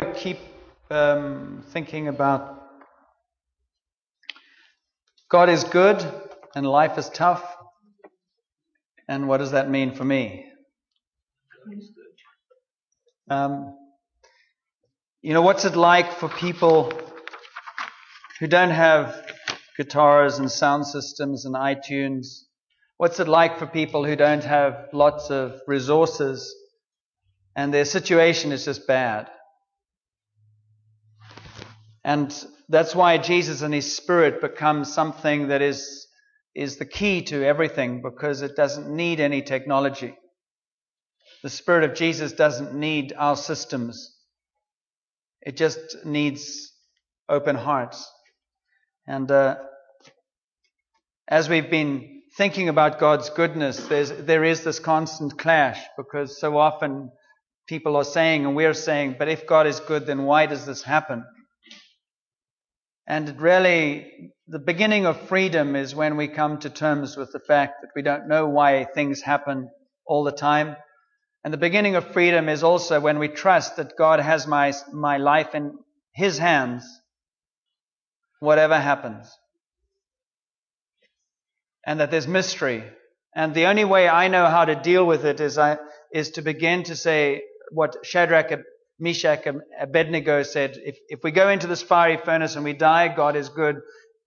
keep um, thinking about God is good and life is tough. And what does that mean for me? Um, you know, what's it like for people who don't have guitars and sound systems and iTunes? What's it like for people who don't have lots of resources and their situation is just bad? And that's why Jesus and His Spirit become something that is, is the key to everything because it doesn't need any technology. The Spirit of Jesus doesn't need our systems. It just needs open hearts. And uh, as we've been thinking about God's goodness, there's, there is this constant clash because so often people are saying, and we're saying, but if God is good, then why does this happen? And really, the beginning of freedom is when we come to terms with the fact that we don't know why things happen all the time. And the beginning of freedom is also when we trust that God has my, my life in His hands, whatever happens. And that there's mystery. And the only way I know how to deal with it is, I, is to begin to say what Shadrach Meshach and Abednego said, if, if we go into this fiery furnace and we die, God is good.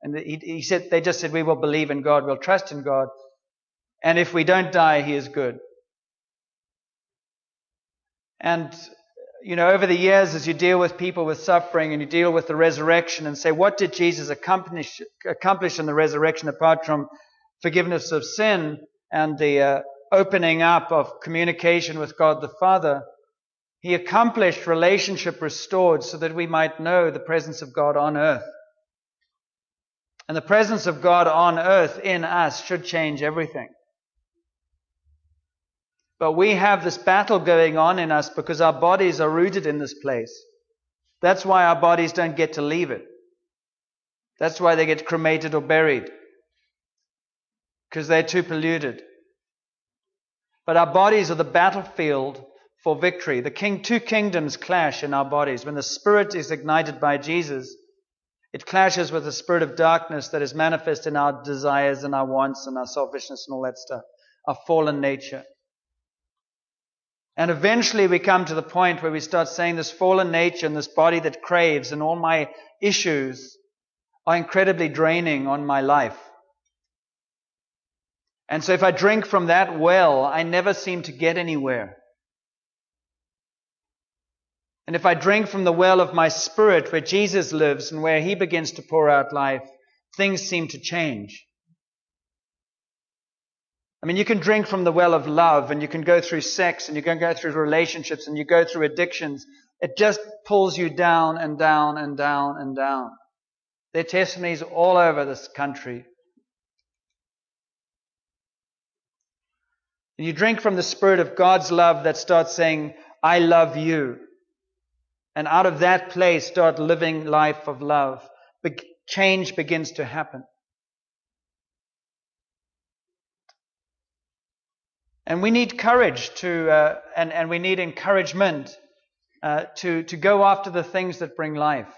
And he, he said, they just said, we will believe in God, we'll trust in God. And if we don't die, He is good. And, you know, over the years, as you deal with people with suffering and you deal with the resurrection and say, what did Jesus accomplish, accomplish in the resurrection apart from forgiveness of sin and the uh, opening up of communication with God the Father? He accomplished relationship restored so that we might know the presence of God on earth. And the presence of God on earth in us should change everything. But we have this battle going on in us because our bodies are rooted in this place. That's why our bodies don't get to leave it. That's why they get cremated or buried. Because they're too polluted. But our bodies are the battlefield for victory. The king, two kingdoms clash in our bodies. When the spirit is ignited by Jesus, it clashes with the spirit of darkness that is manifest in our desires and our wants and our selfishness and all that stuff, our fallen nature. And eventually we come to the point where we start saying this fallen nature and this body that craves and all my issues are incredibly draining on my life. And so if I drink from that well, I never seem to get anywhere. And if I drink from the well of my spirit where Jesus lives and where he begins to pour out life, things seem to change. I mean, you can drink from the well of love and you can go through sex and you can go through relationships and you go through addictions. It just pulls you down and down and down and down. There are testimonies all over this country. And you drink from the spirit of God's love that starts saying, I love you. And out of that place, start living life of love. Be- change begins to happen. And we need courage to, uh, and, and we need encouragement uh, to, to go after the things that bring life.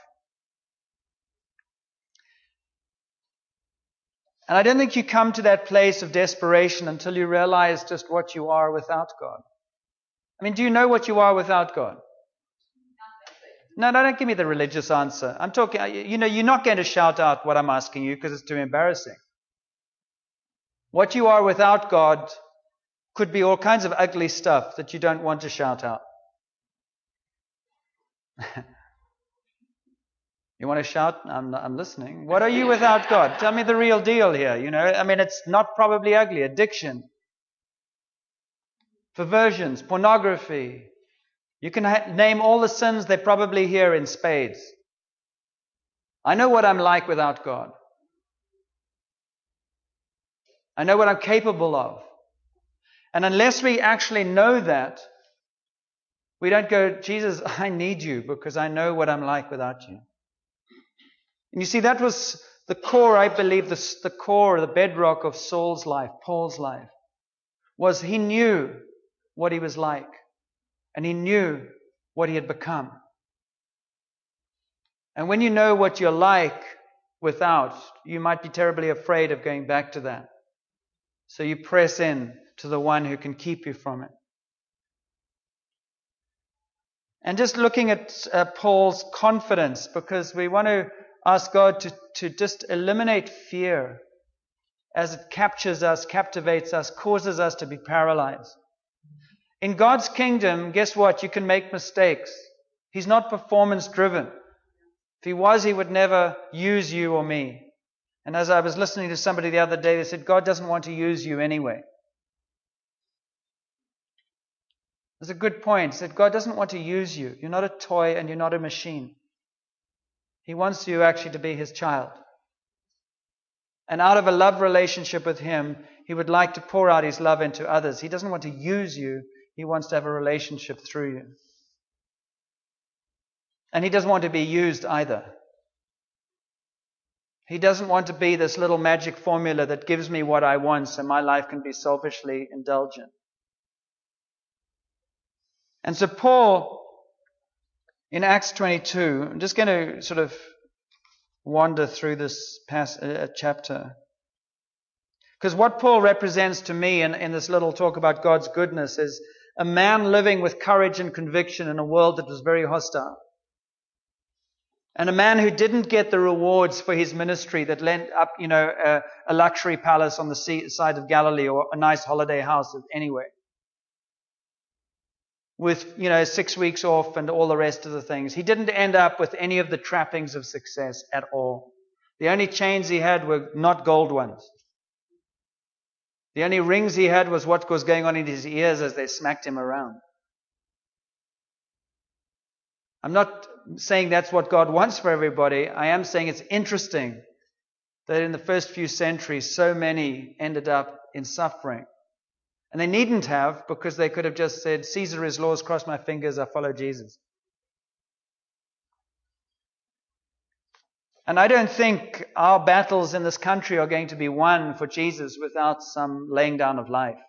And I don't think you come to that place of desperation until you realize just what you are without God. I mean, do you know what you are without God? No, no, don't give me the religious answer. I'm talking, uh, you know, you're not going to shout out what I'm asking you because it's too embarrassing. What you are without God could be all kinds of ugly stuff that you don't want to shout out. you want to shout? I'm, I'm listening. What are you without God? Tell me the real deal here. You know, I mean, it's not probably ugly. Addiction, perversions, pornography, you can ha- name all the sins they're probably here in spades. I know what I'm like without God. I know what I'm capable of. And unless we actually know that, we don't go, Jesus, I need you because I know what I'm like without you. And you see, that was the core, I believe, the, the core, the bedrock of Saul's life, Paul's life, was he knew what he was like. And he knew what he had become. And when you know what you're like without, you might be terribly afraid of going back to that. So you press in to the one who can keep you from it. And just looking at uh, Paul's confidence, because we want to ask God to, to just eliminate fear as it captures us, captivates us, causes us to be paralyzed. In God's kingdom, guess what? You can make mistakes. He's not performance driven. If he was, he would never use you or me. And as I was listening to somebody the other day, they said, God doesn't want to use you anyway. It's a good point. Said, God doesn't want to use you. You're not a toy and you're not a machine. He wants you actually to be his child. And out of a love relationship with him, he would like to pour out his love into others. He doesn't want to use you. He wants to have a relationship through you. And he doesn't want to be used either. He doesn't want to be this little magic formula that gives me what I want so my life can be selfishly indulgent. And so Paul, in Acts 22, I'm just going to sort of wander through this past, uh, chapter. Because what Paul represents to me in, in this little talk about God's goodness is a man living with courage and conviction in a world that was very hostile. And a man who didn't get the rewards for his ministry that lent up, you know, a, a luxury palace on the sea, side of Galilee or a nice holiday house anyway with, you know, six weeks off and all the rest of the things. He didn't end up with any of the trappings of success at all. The only chains he had were not gold ones. The only rings he had was what was going on in his ears as they smacked him around. I'm not saying that's what God wants for everybody. I am saying it's interesting that in the first few centuries, so many ended up in suffering. And they needn't have because they could have just said, Caesar is laws, cross my fingers, I follow Jesus. And I don't think our battles in this country are going to be won for Jesus without some laying down of life.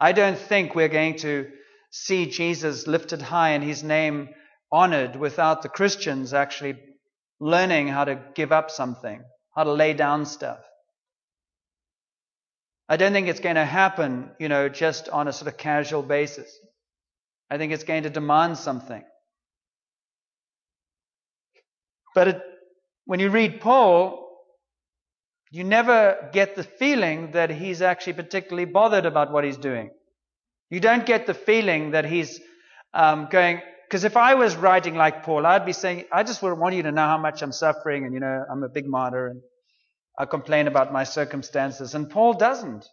I don't think we're going to see Jesus lifted high and his name honored without the Christians actually learning how to give up something, how to lay down stuff. I don't think it's going to happen, you know, just on a sort of casual basis. I think it's going to demand something. But it, when you read Paul, you never get the feeling that he's actually particularly bothered about what he's doing. You don't get the feeling that he's um, going, because if I was writing like Paul, I'd be saying, I just want you to know how much I'm suffering and, you know, I'm a big martyr and I complain about my circumstances, and Paul doesn't.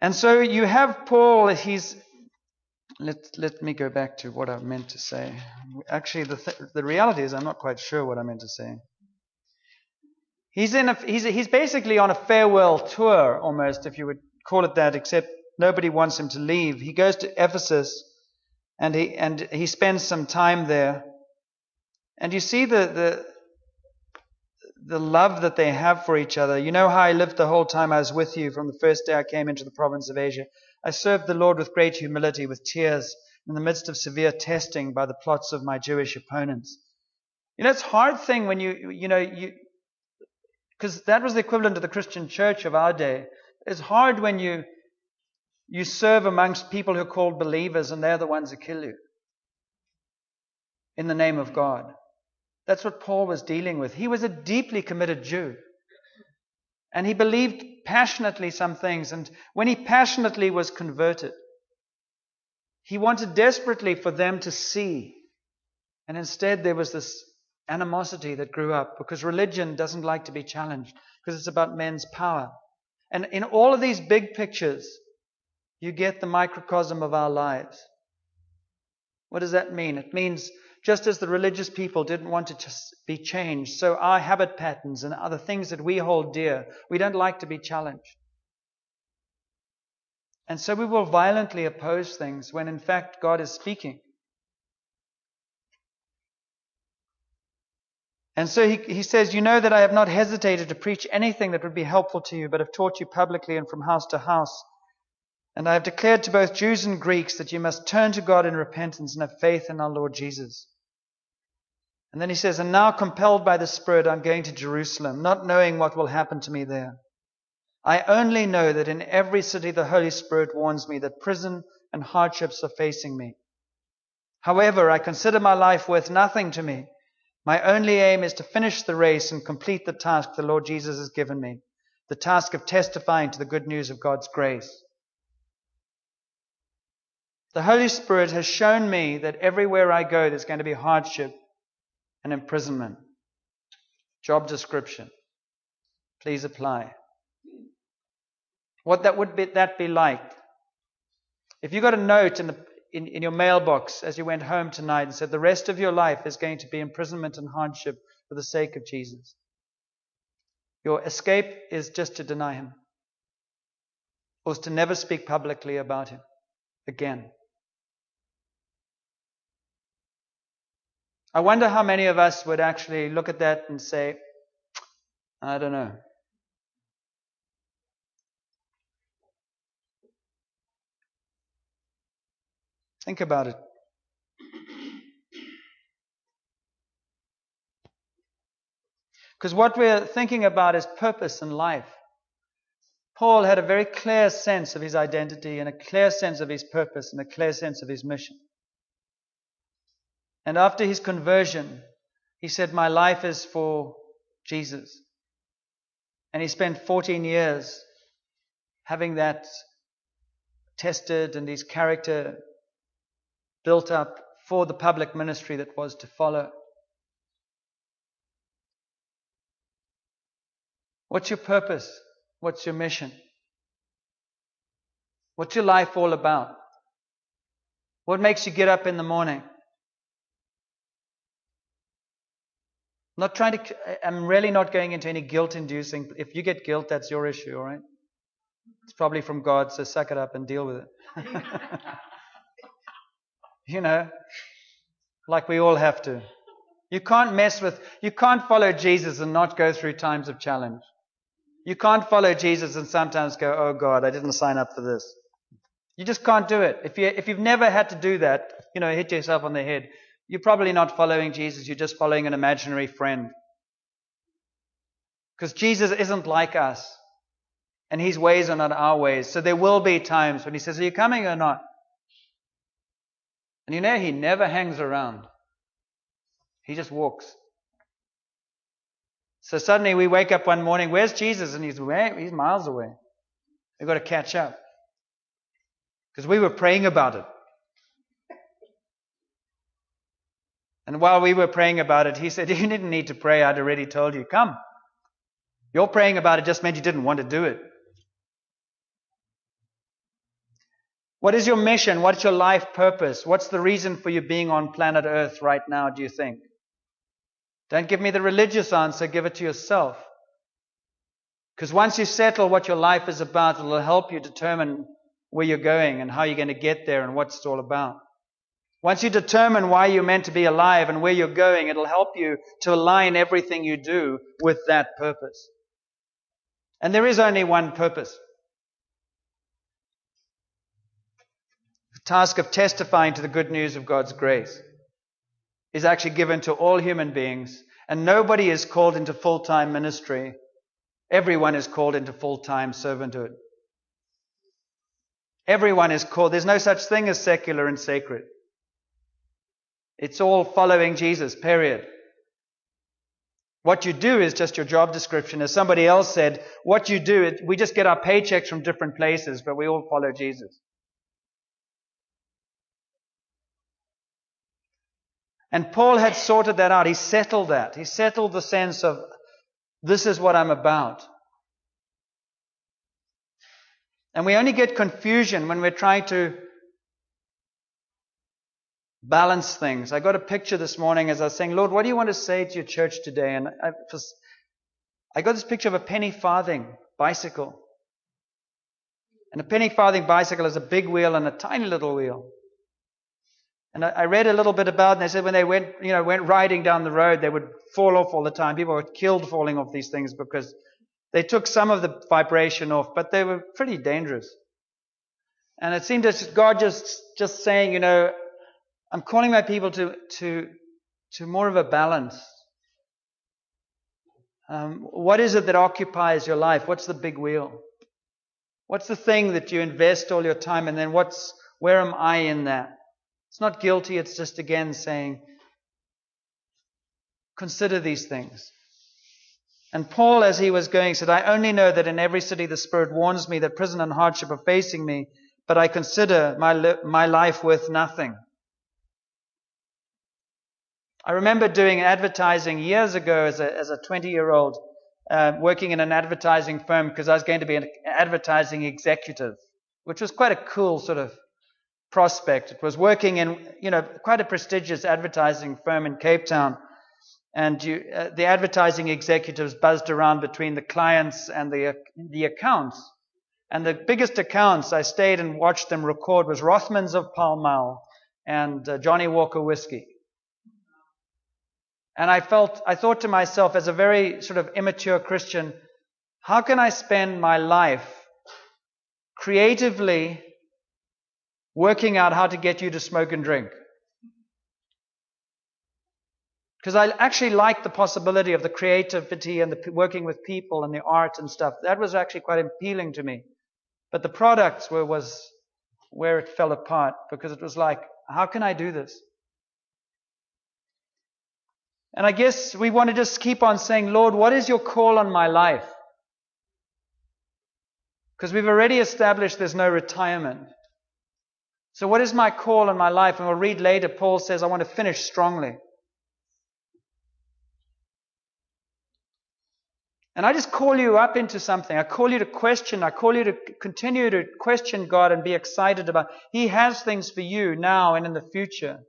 And so you have Paul, he's. Let, let me go back to what I meant to say. Actually, the, th- the reality is, I'm not quite sure what I meant to say. He's, in a, he's, he's basically on a farewell tour, almost, if you would call it that, except nobody wants him to leave. He goes to Ephesus and he, and he spends some time there. And you see the, the, the love that they have for each other. You know how I lived the whole time I was with you from the first day I came into the province of Asia. I served the Lord with great humility, with tears, in the midst of severe testing by the plots of my Jewish opponents. You know, it's a hard thing when you, you know, you, because that was the equivalent of the Christian church of our day. It's hard when you, you serve amongst people who are called believers and they're the ones who kill you in the name of God. That's what Paul was dealing with. He was a deeply committed Jew. And he believed passionately some things. And when he passionately was converted, he wanted desperately for them to see. And instead, there was this animosity that grew up because religion doesn't like to be challenged because it's about men's power. And in all of these big pictures, you get the microcosm of our lives. What does that mean? It means just as the religious people didn't want to be changed, so our habit patterns and other things that we hold dear, we don't like to be challenged. And so we will violently oppose things when in fact God is speaking. And so he, he says, You know that I have not hesitated to preach anything that would be helpful to you, but have taught you publicly and from house to house And I have declared to both Jews and Greeks that you must turn to God in repentance and have faith in our Lord Jesus. And then he says, And now compelled by the Spirit, I'm going to Jerusalem, not knowing what will happen to me there. I only know that in every city the Holy Spirit warns me that prison and hardships are facing me. However, I consider my life worth nothing to me. My only aim is to finish the race and complete the task the Lord Jesus has given me, the task of testifying to the good news of God's grace. The Holy Spirit has shown me that everywhere I go, there's going to be hardship and imprisonment. Job description. Please apply. What that would be, that be like? If you got a note in, the, in, in your mailbox as you went home tonight and said the rest of your life is going to be imprisonment and hardship for the sake of Jesus, your escape is just to deny Him, or to never speak publicly about Him again. I wonder how many of us would actually look at that and say, I don't know. Think about it. Because what we're thinking about is purpose in life. Paul had a very clear sense of his identity and a clear sense of his purpose and a clear sense of his mission. And after his conversion, he said, My life is for Jesus. And he spent 14 years having that tested and his character built up for the public ministry that was to follow. What's your purpose? What's your mission? What's your life all about? What makes you get up in the morning? Not trying to, I'm really not going into any guilt inducing. If you get guilt, that's your issue, all right? It's probably from God, so suck it up and deal with it. you know, like we all have to. You can't mess with, you can't follow Jesus and not go through times of challenge. You can't follow Jesus and sometimes go, oh God, I didn't sign up for this. You just can't do it. If, you, if you've never had to do that, you know, hit yourself on the head. You're probably not following Jesus, you're just following an imaginary friend. Because Jesus isn't like us. And his ways are not our ways. So there will be times when he says, Are you coming or not? And you know, he never hangs around. He just walks. So suddenly we wake up one morning, where's Jesus? And he's, he's miles away. We've got to catch up. Because we were praying about it. And while we were praying about it, he said, You didn't need to pray. I'd already told you. Come. Your praying about it just meant you didn't want to do it. What is your mission? What's your life purpose? What's the reason for you being on planet Earth right now, do you think? Don't give me the religious answer, give it to yourself. Because once you settle what your life is about, it'll help you determine where you're going and how you're going to get there and what it's all about. Once you determine why you're meant to be alive and where you're going, it'll help you to align everything you do with that purpose. And there is only one purpose. The task of testifying to the good news of God's grace is actually given to all human beings, and nobody is called into full-time ministry. Everyone is called into full-time servanthood. Everyone is called. There's no such thing as secular and sacred. It's all following Jesus, period. What you do is just your job description. As somebody else said, what you do, we just get our paychecks from different places, but we all follow Jesus. And Paul had sorted that out. He settled that. He settled the sense of, this is what I'm about. And we only get confusion when we're trying to balance things. I got a picture this morning as I was saying, Lord, what do you want to say to your church today? And I, I got this picture of a penny farthing bicycle. And a penny farthing bicycle has a big wheel and a tiny little wheel. And I, I read a little bit about it, and they said when they went, you know, went riding down the road, they would fall off all the time. People were killed falling off these things because they took some of the vibration off, but they were pretty dangerous. And it seemed as God just, just saying, you know, I'm calling my people to, to, to more of a balance. Um, what is it that occupies your life? What's the big wheel? What's the thing that you invest all your time in? Then what's, where am I in that? It's not guilty, it's just again saying, consider these things. And Paul, as he was going, said, I only know that in every city the Spirit warns me that prison and hardship are facing me, but I consider my, li- my life worth nothing. I remember doing advertising years ago as a, as a 20 year old, uh, working in an advertising firm because I was going to be an advertising executive, which was quite a cool sort of prospect. It was working in, you know, quite a prestigious advertising firm in Cape Town. And you, uh, the advertising executives buzzed around between the clients and the, uh, the accounts. And the biggest accounts I stayed and watched them record was Rothmans of Pall Mall and uh, Johnnie Walker Whiskey. And I felt, I thought to myself as a very sort of immature Christian, how can I spend my life creatively working out how to get you to smoke and drink? Because I actually liked the possibility of the creativity and the working with people and the art and stuff. That was actually quite appealing to me. But the products were, was where it fell apart because it was like, how can I do this? And I guess we want to just keep on saying, Lord, what is your call on my life? Because we've already established there's no retirement. So what is my call on my life? And we'll read later, Paul says, I want to finish strongly. And I just call you up into something. I call you to question. I call you to continue to question God and be excited about. He has things for you now and in the future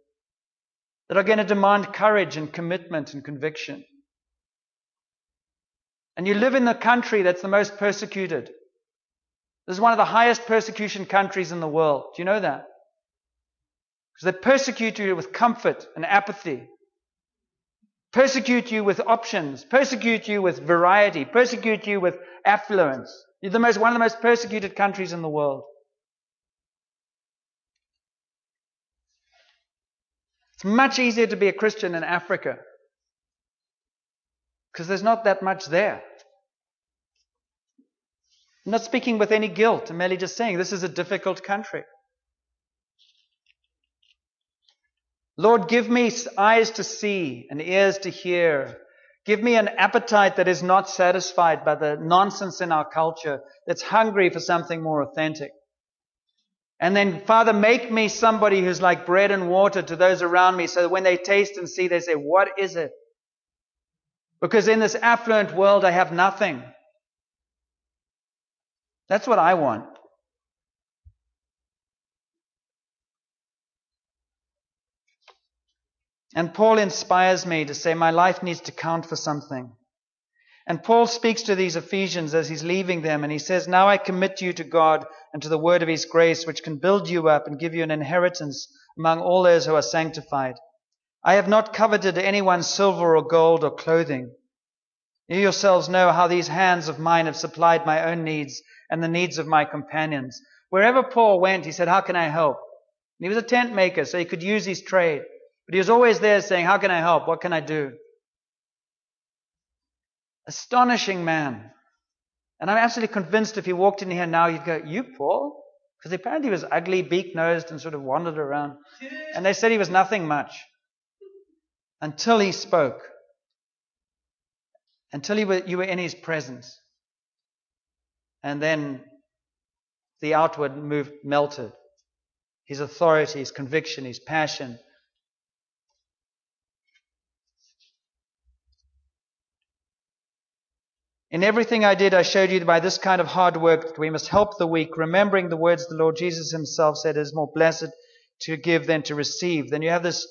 that are going to demand courage and commitment and conviction. And you live in the country that's the most persecuted. This is one of the highest persecution countries in the world. Do you know that? Because they persecute you with comfort and apathy persecute you with options, persecute you with variety, persecute you with affluence. You're the most, one of the most persecuted countries in the world. Much easier to be a Christian in Africa because there's not that much there. I'm not speaking with any guilt. I'm merely just saying this is a difficult country. Lord, give me eyes to see and ears to hear. Give me an appetite that is not satisfied by the nonsense in our culture, that's hungry for something more authentic. And then, Father, make me somebody who's like bread and water to those around me so that when they taste and see, they say, What is it? Because in this affluent world, I have nothing. That's what I want. And Paul inspires me to say my life needs to count for something. And Paul speaks to these Ephesians as he's leaving them, and he says, Now I commit you to God and to the word of his grace, which can build you up and give you an inheritance among all those who are sanctified. I have not coveted anyone's silver or gold or clothing. You yourselves know how these hands of mine have supplied my own needs and the needs of my companions. Wherever Paul went, he said, How can I help? And he was a tent maker, so he could use his trade. But he was always there saying, How can I help? What can I do? Astonishing man. And I'm absolutely convinced if he walked in here now, you'd go, You, Paul? Because apparently he was ugly, beak nosed, and sort of wandered around. And they said he was nothing much until he spoke, until were, you were in his presence. And then the outward moved, melted. His authority, his conviction, his passion, In everything I did, I showed you by this kind of hard work that we must help the weak, remembering the words the Lord Jesus himself said, it is more blessed to give than to receive. Then you have this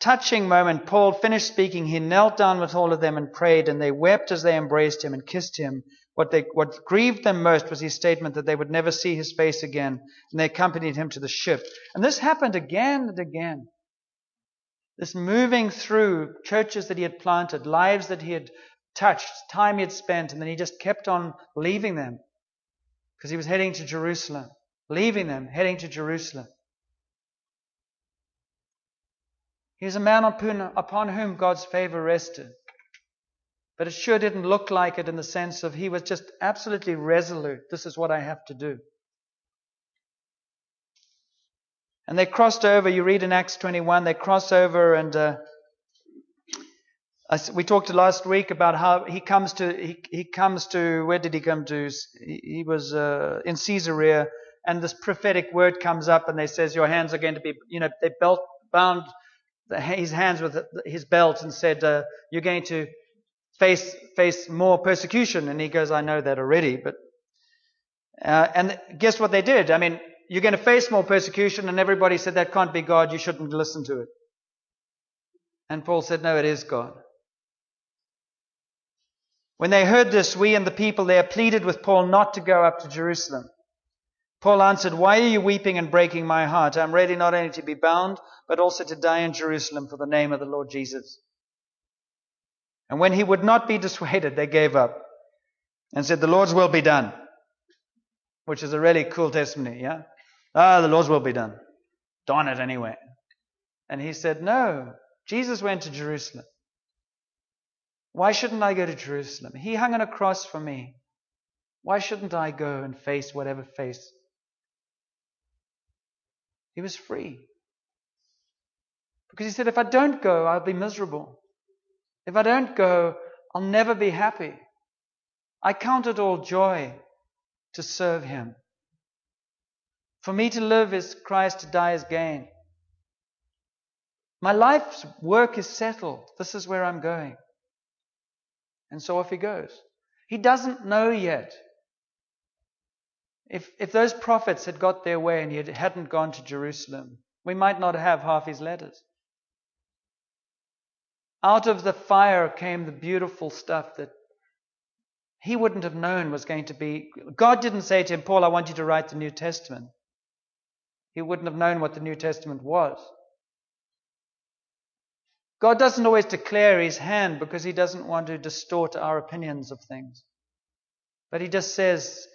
touching moment. Paul finished speaking. He knelt down with all of them and prayed, and they wept as they embraced him and kissed him. What, they, what grieved them most was his statement that they would never see his face again, and they accompanied him to the ship. And this happened again and again. This moving through churches that he had planted, lives that he had touched, time he had spent, and then he just kept on leaving them because he was heading to Jerusalem. leaving them, heading to Jerusalem. He was a man upon whom God's favor rested. But it sure didn't look like it in the sense of he was just absolutely resolute. This is what I have to do. And they crossed over. You read in Acts 21, they cross over and uh, we talked last week about how he comes to he, he comes to where did he come to? He, he was uh, in Caesarea, and this prophetic word comes up, and they says your hands are going to be you know they belt bound his hands with his belt and said uh, you're going to face face more persecution, and he goes I know that already, but uh, and guess what they did? I mean you're going to face more persecution, and everybody said that can't be God, you shouldn't listen to it. And Paul said no, it is God. When they heard this, we and the people there pleaded with Paul not to go up to Jerusalem. Paul answered, Why are you weeping and breaking my heart? I'm ready not only to be bound, but also to die in Jerusalem for the name of the Lord Jesus. And when he would not be dissuaded, they gave up and said, The Lord's will be done. Which is a really cool testimony, yeah? Ah, the Lord's will be done. Darn it anyway. And he said, No, Jesus went to Jerusalem. Why shouldn't I go to Jerusalem? He hung on a cross for me. Why shouldn't I go and face whatever face? He was free. Because he said, if I don't go, I'll be miserable. If I don't go, I'll never be happy. I count it all joy to serve him. For me to live is Christ, to die is gain. My life's work is settled. This is where I'm going. And so off he goes. He doesn't know yet. If, if those prophets had got their way and he hadn't gone to Jerusalem, we might not have half his letters. Out of the fire came the beautiful stuff that he wouldn't have known was going to be. God didn't say to him, Paul, I want you to write the New Testament. He wouldn't have known what the New Testament was. God doesn't always declare his hand because he doesn't want to distort our opinions of things. But he just says,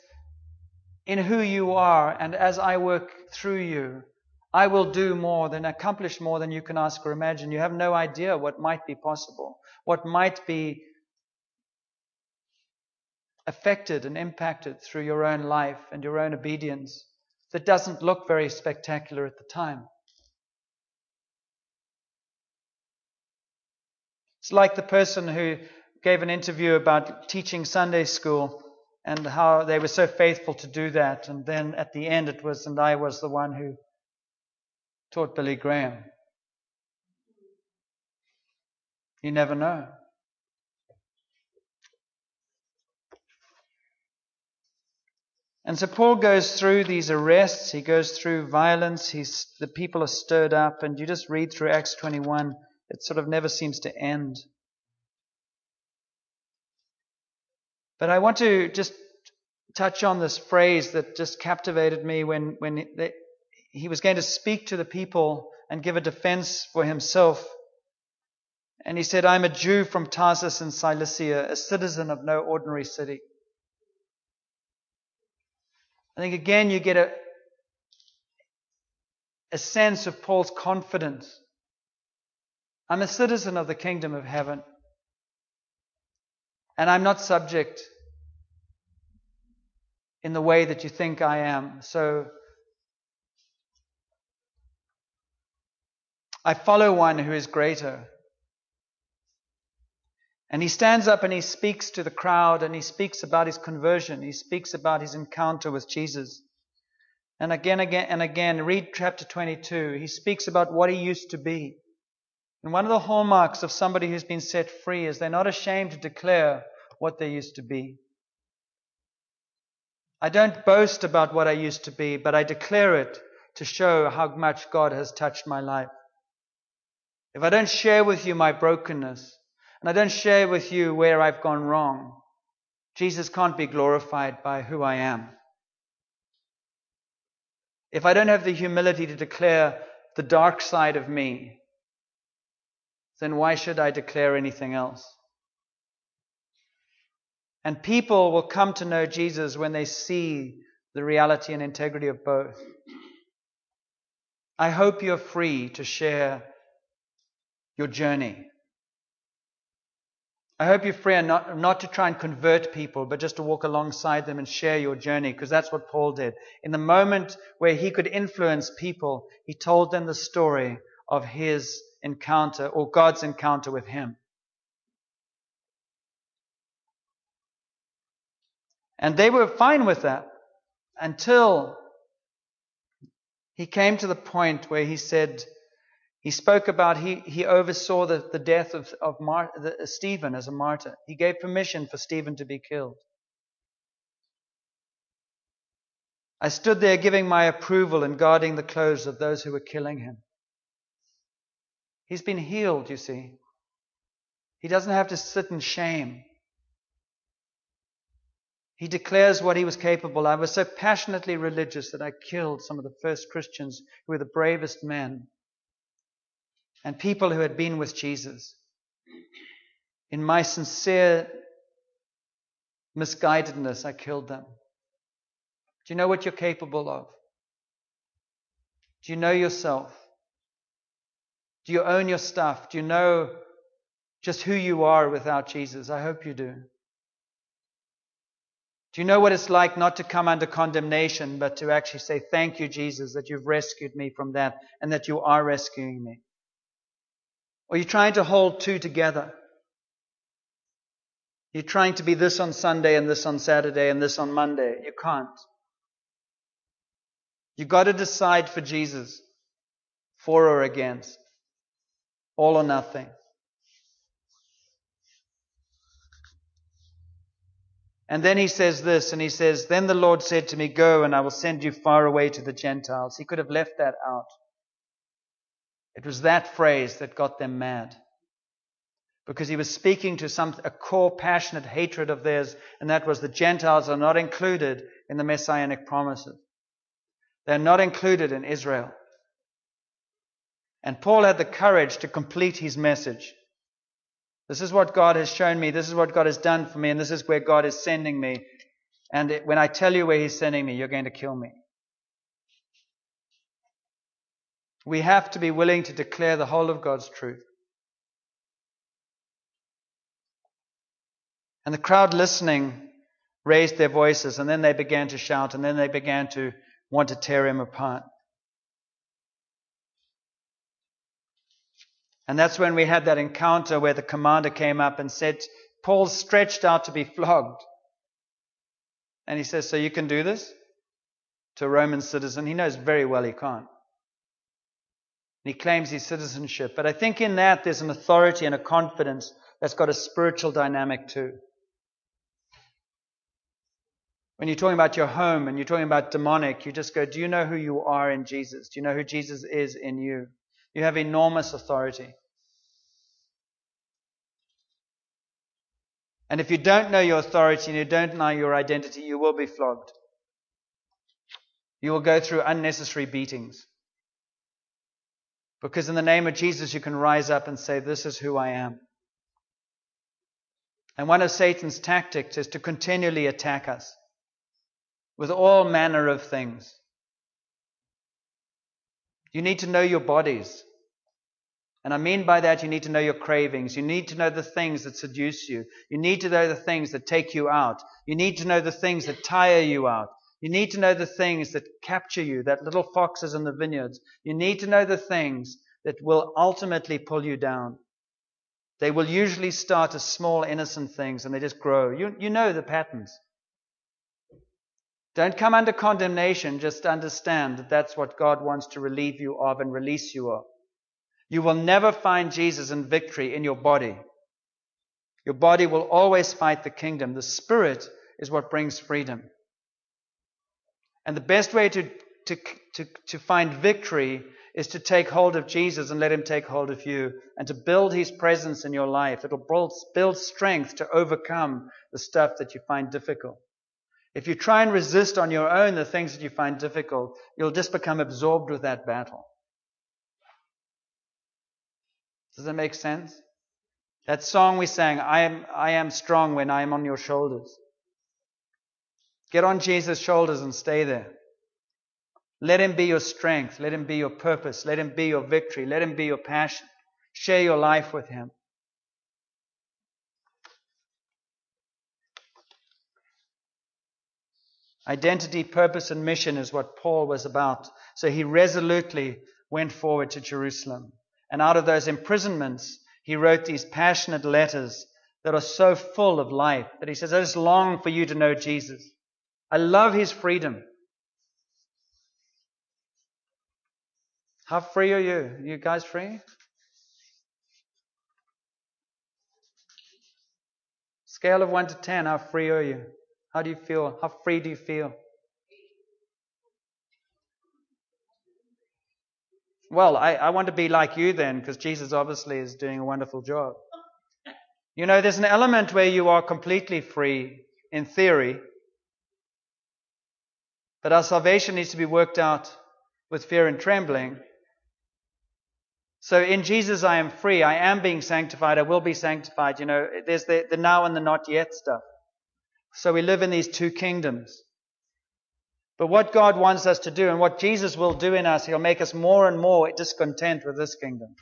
in who you are, and as I work through you, I will do more than accomplish more than you can ask or imagine. You have no idea what might be possible, what might be affected and impacted through your own life and your own obedience that doesn't look very spectacular at the time. It's like the person who gave an interview about teaching Sunday school and how they were so faithful to do that. And then at the end it was, and I was the one who taught Billy Graham. You never know. And so Paul goes through these arrests, he goes through violence, he's, the people are stirred up, and you just read through Acts 21 it sort of never seems to end. But I want to just touch on this phrase that just captivated me when, when he was going to speak to the people and give a defense for himself. And he said, I'm a Jew from Tarsus in Cilicia, a citizen of no ordinary city. I think again you get a, a sense of Paul's confidence I'm a citizen of the kingdom of heaven. And I'm not subject in the way that you think I am. So I follow one who is greater. And he stands up and he speaks to the crowd and he speaks about his conversion. He speaks about his encounter with Jesus. And again, again, and again, read chapter 22. He speaks about what he used to be. And one of the hallmarks of somebody who's been set free is they're not ashamed to declare what they used to be. I don't boast about what I used to be, but I declare it to show how much God has touched my life. If I don't share with you my brokenness, and I don't share with you where I've gone wrong, Jesus can't be glorified by who I am. If I don't have the humility to declare the dark side of me, then why should I declare anything else? And people will come to know Jesus when they see the reality and integrity of both. I hope you're free to share your journey. I hope you're free not, not to try and convert people, but just to walk alongside them and share your journey, because that's what Paul did. In the moment where he could influence people, he told them the story of his encounter or God's encounter with him. And they were fine with that until he came to the point where he said, he spoke about he, he oversaw the, the death of, of Mar, the, uh, Stephen as a martyr. He gave permission for Stephen to be killed. I stood there giving my approval and guarding the clothes of those who were killing him. He's been healed, you see. He doesn't have to sit in shame. He declares what he was capable. I was so passionately religious that I killed some of the first Christians who were the bravest men and people who had been with Jesus. In my sincere misguidedness, I killed them. Do you know what you're capable of? Do you know yourself? Do you own your stuff? Do you know just who you are without Jesus? I hope you do. Do you know what it's like not to come under condemnation, but to actually say, Thank you, Jesus, that you've rescued me from that and that you are rescuing me? Or you're you trying to hold two together? You're trying to be this on Sunday and this on Saturday and this on Monday. You can't. You've got to decide for Jesus, for or against, all or nothing. And then he says this, and he says, Then the Lord said to me, Go, and I will send you far away to the Gentiles. He could have left that out. It was that phrase that got them mad. Because he was speaking to some, a core passionate hatred of theirs, and that was the Gentiles are not included in the messianic promises. They're not included in Israel. And Paul had the courage to complete his message. This is what God has shown me. This is what God has done for me. And this is where God is sending me. And when I tell you where He's sending me, you're going to kill me. We have to be willing to declare the whole of God's truth. And the crowd listening raised their voices, and then they began to shout, and then they began to want to tear him apart. And that's when we had that encounter where the commander came up and said, Paul's stretched out to be flogged. And he says, So you can do this? To a Roman citizen. He knows very well he can't. And he claims his citizenship. But I think in that there's an authority and a confidence that's got a spiritual dynamic too. When you're talking about your home and you're talking about demonic, you just go, Do you know who you are in Jesus? Do you know who Jesus is in you? You have enormous authority. And if you don't know your authority and you don't know your identity, you will be flogged. You will go through unnecessary beatings. Because in the name of Jesus, you can rise up and say, This is who I am. And one of Satan's tactics is to continually attack us with all manner of things. You need to know your bodies. And I mean by that, you need to know your cravings. You need to know the things that seduce you. You need to know the things that take you out. You need to know the things that tire you out. You need to know the things that capture you, that little foxes in the vineyards. You need to know the things that will ultimately pull you down. They will usually start as small, innocent things and they just grow. You, you know the patterns. Don't come under condemnation, just understand that that's what God wants to relieve you of and release you of. You will never find Jesus in victory in your body. Your body will always fight the kingdom. The Spirit is what brings freedom. And the best way to, to, to, to find victory is to take hold of Jesus and let Him take hold of you and to build His presence in your life. It'll build, build strength to overcome the stuff that you find difficult. If you try and resist on your own the things that you find difficult, you'll just become absorbed with that battle. Does that make sense? That song we sang, I am, I am strong when I am on your shoulders. Get on Jesus' shoulders and stay there. Let him be your strength. Let him be your purpose. Let him be your victory. Let him be your passion. Share your life with him. Identity, purpose, and mission is what Paul was about. So he resolutely went forward to Jerusalem. And out of those imprisonments, he wrote these passionate letters that are so full of life that he says, I just long for you to know Jesus. I love his freedom. How free are you? Are you guys free? Scale of 1 to 10, how free are you? How do you feel? How free do you feel? Well, I, I want to be like you then, because Jesus obviously is doing a wonderful job. You know, there's an element where you are completely free in theory, but our salvation needs to be worked out with fear and trembling. So in Jesus, I am free. I am being sanctified. I will be sanctified. You know, there's the, the now and the not yet stuff. So we live in these two kingdoms. But what God wants us to do and what Jesus will do in us, He'll make us more and more discontent with this kingdom.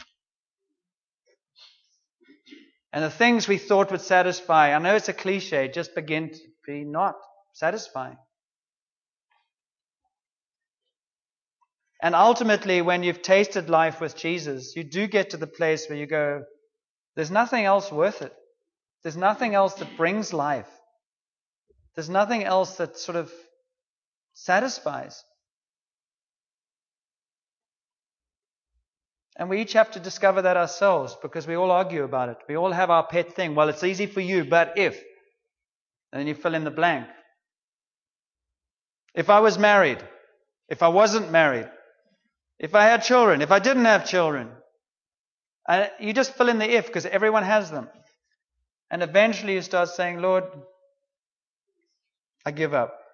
And the things we thought would satisfy, I know it's a cliche, just begin to be not satisfying. And ultimately, when you've tasted life with Jesus, you do get to the place where you go, there's nothing else worth it. There's nothing else that brings life. There's nothing else that sort of satisfies. And we each have to discover that ourselves because we all argue about it. We all have our pet thing. Well, it's easy for you, but if. And then you fill in the blank. If I was married, if I wasn't married, if I had children, if I didn't have children. And you just fill in the if because everyone has them. And eventually you start saying, Lord, I give up.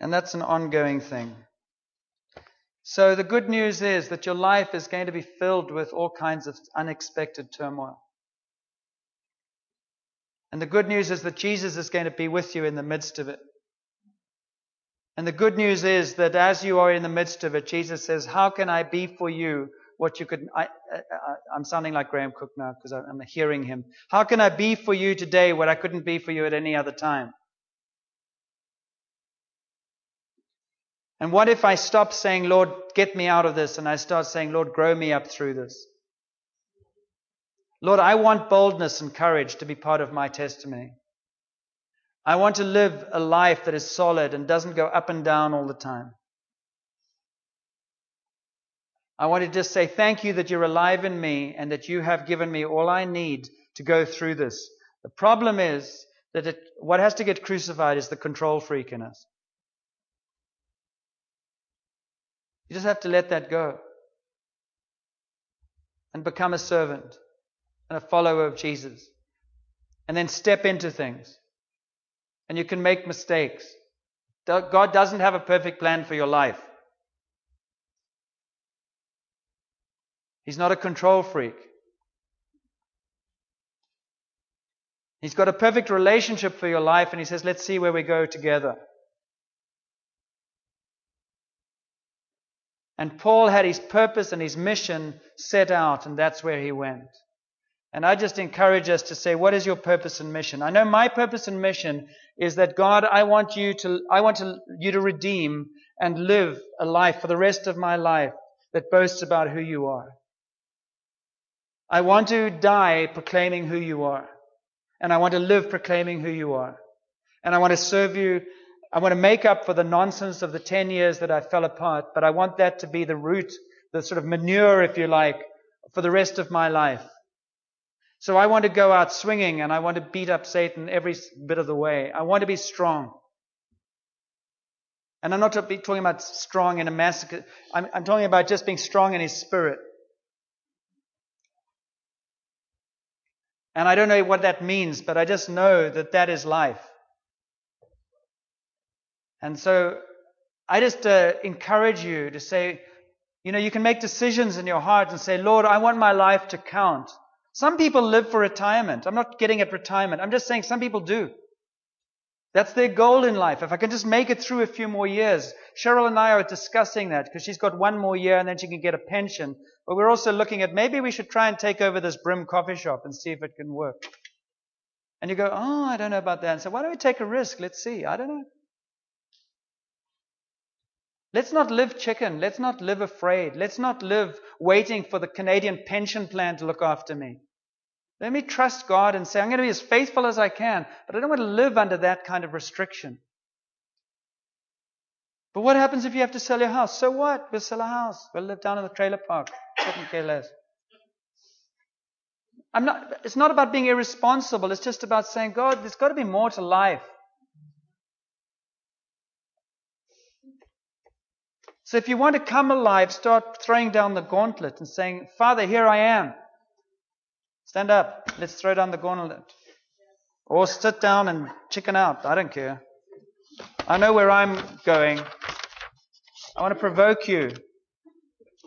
And that's an ongoing thing. So the good news is that your life is going to be filled with all kinds of unexpected turmoil. And the good news is that Jesus is going to be with you in the midst of it. And the good news is that as you are in the midst of it, Jesus says, How can I be for you what you could? I, am sounding like Graham Cooke now because I'm hearing him. How can I be for you today what I couldn't be for you at any other time? And what if I stop saying, Lord, get me out of this, and I start saying, Lord, grow me up through this? Lord, I want boldness and courage to be part of my testimony. I want to live a life that is solid and doesn't go up and down all the time. I want to just say thank you that you're alive in me and that you have given me all I need to go through this. The problem is that it, what has to get crucified is the control freak in us. You just have to let that go and become a servant and a follower of Jesus and then step into things and you can make mistakes. God doesn't have a perfect plan for your life. He's not a control freak. He's got a perfect relationship for your life, and He says, Let's see where we go together. And Paul had his purpose and his mission set out, and that's where he went. And I just encourage us to say, what is your purpose and mission? I know my purpose and mission is that God, I want you to, I want to, you to redeem and live a life for the rest of my life that boasts about who you are. I want to die proclaiming who you are. And I want to live proclaiming who you are. And I want to serve you. I want to make up for the nonsense of the 10 years that I fell apart, but I want that to be the root, the sort of manure, if you like, for the rest of my life. So I want to go out swinging and I want to beat up Satan every bit of the way. I want to be strong. And I'm not talking about strong in a massacre. I'm, I'm talking about just being strong in his spirit. And I don't know what that means, but I just know that that is life. And so I just uh, encourage you to say, you know, you can make decisions in your heart and say, Lord, I want my life to count. Some people live for retirement. I'm not getting at retirement. I'm just saying some people do. That's their goal in life. If I can just make it through a few more years. Cheryl and I are discussing that because she's got one more year and then she can get a pension. But we're also looking at maybe we should try and take over this Brim coffee shop and see if it can work. And you go, oh, I don't know about that. And so why don't we take a risk? Let's see. I don't know. Let's not live chicken. Let's not live afraid. Let's not live waiting for the Canadian pension plan to look after me. Let me trust God and say, I'm going to be as faithful as I can, but I don't want to live under that kind of restriction. But what happens if you have to sell your house? So what? We'll sell a house. We'll live down in the trailer park. Couldn't care less. I'm not, it's not about being irresponsible. It's just about saying, God, there's got to be more to life. So if you want to come alive, start throwing down the gauntlet and saying, Father, here I am. Stand up. Let's throw down the gauntlet. Or sit down and chicken out. I don't care. I know where I'm going. I want to provoke you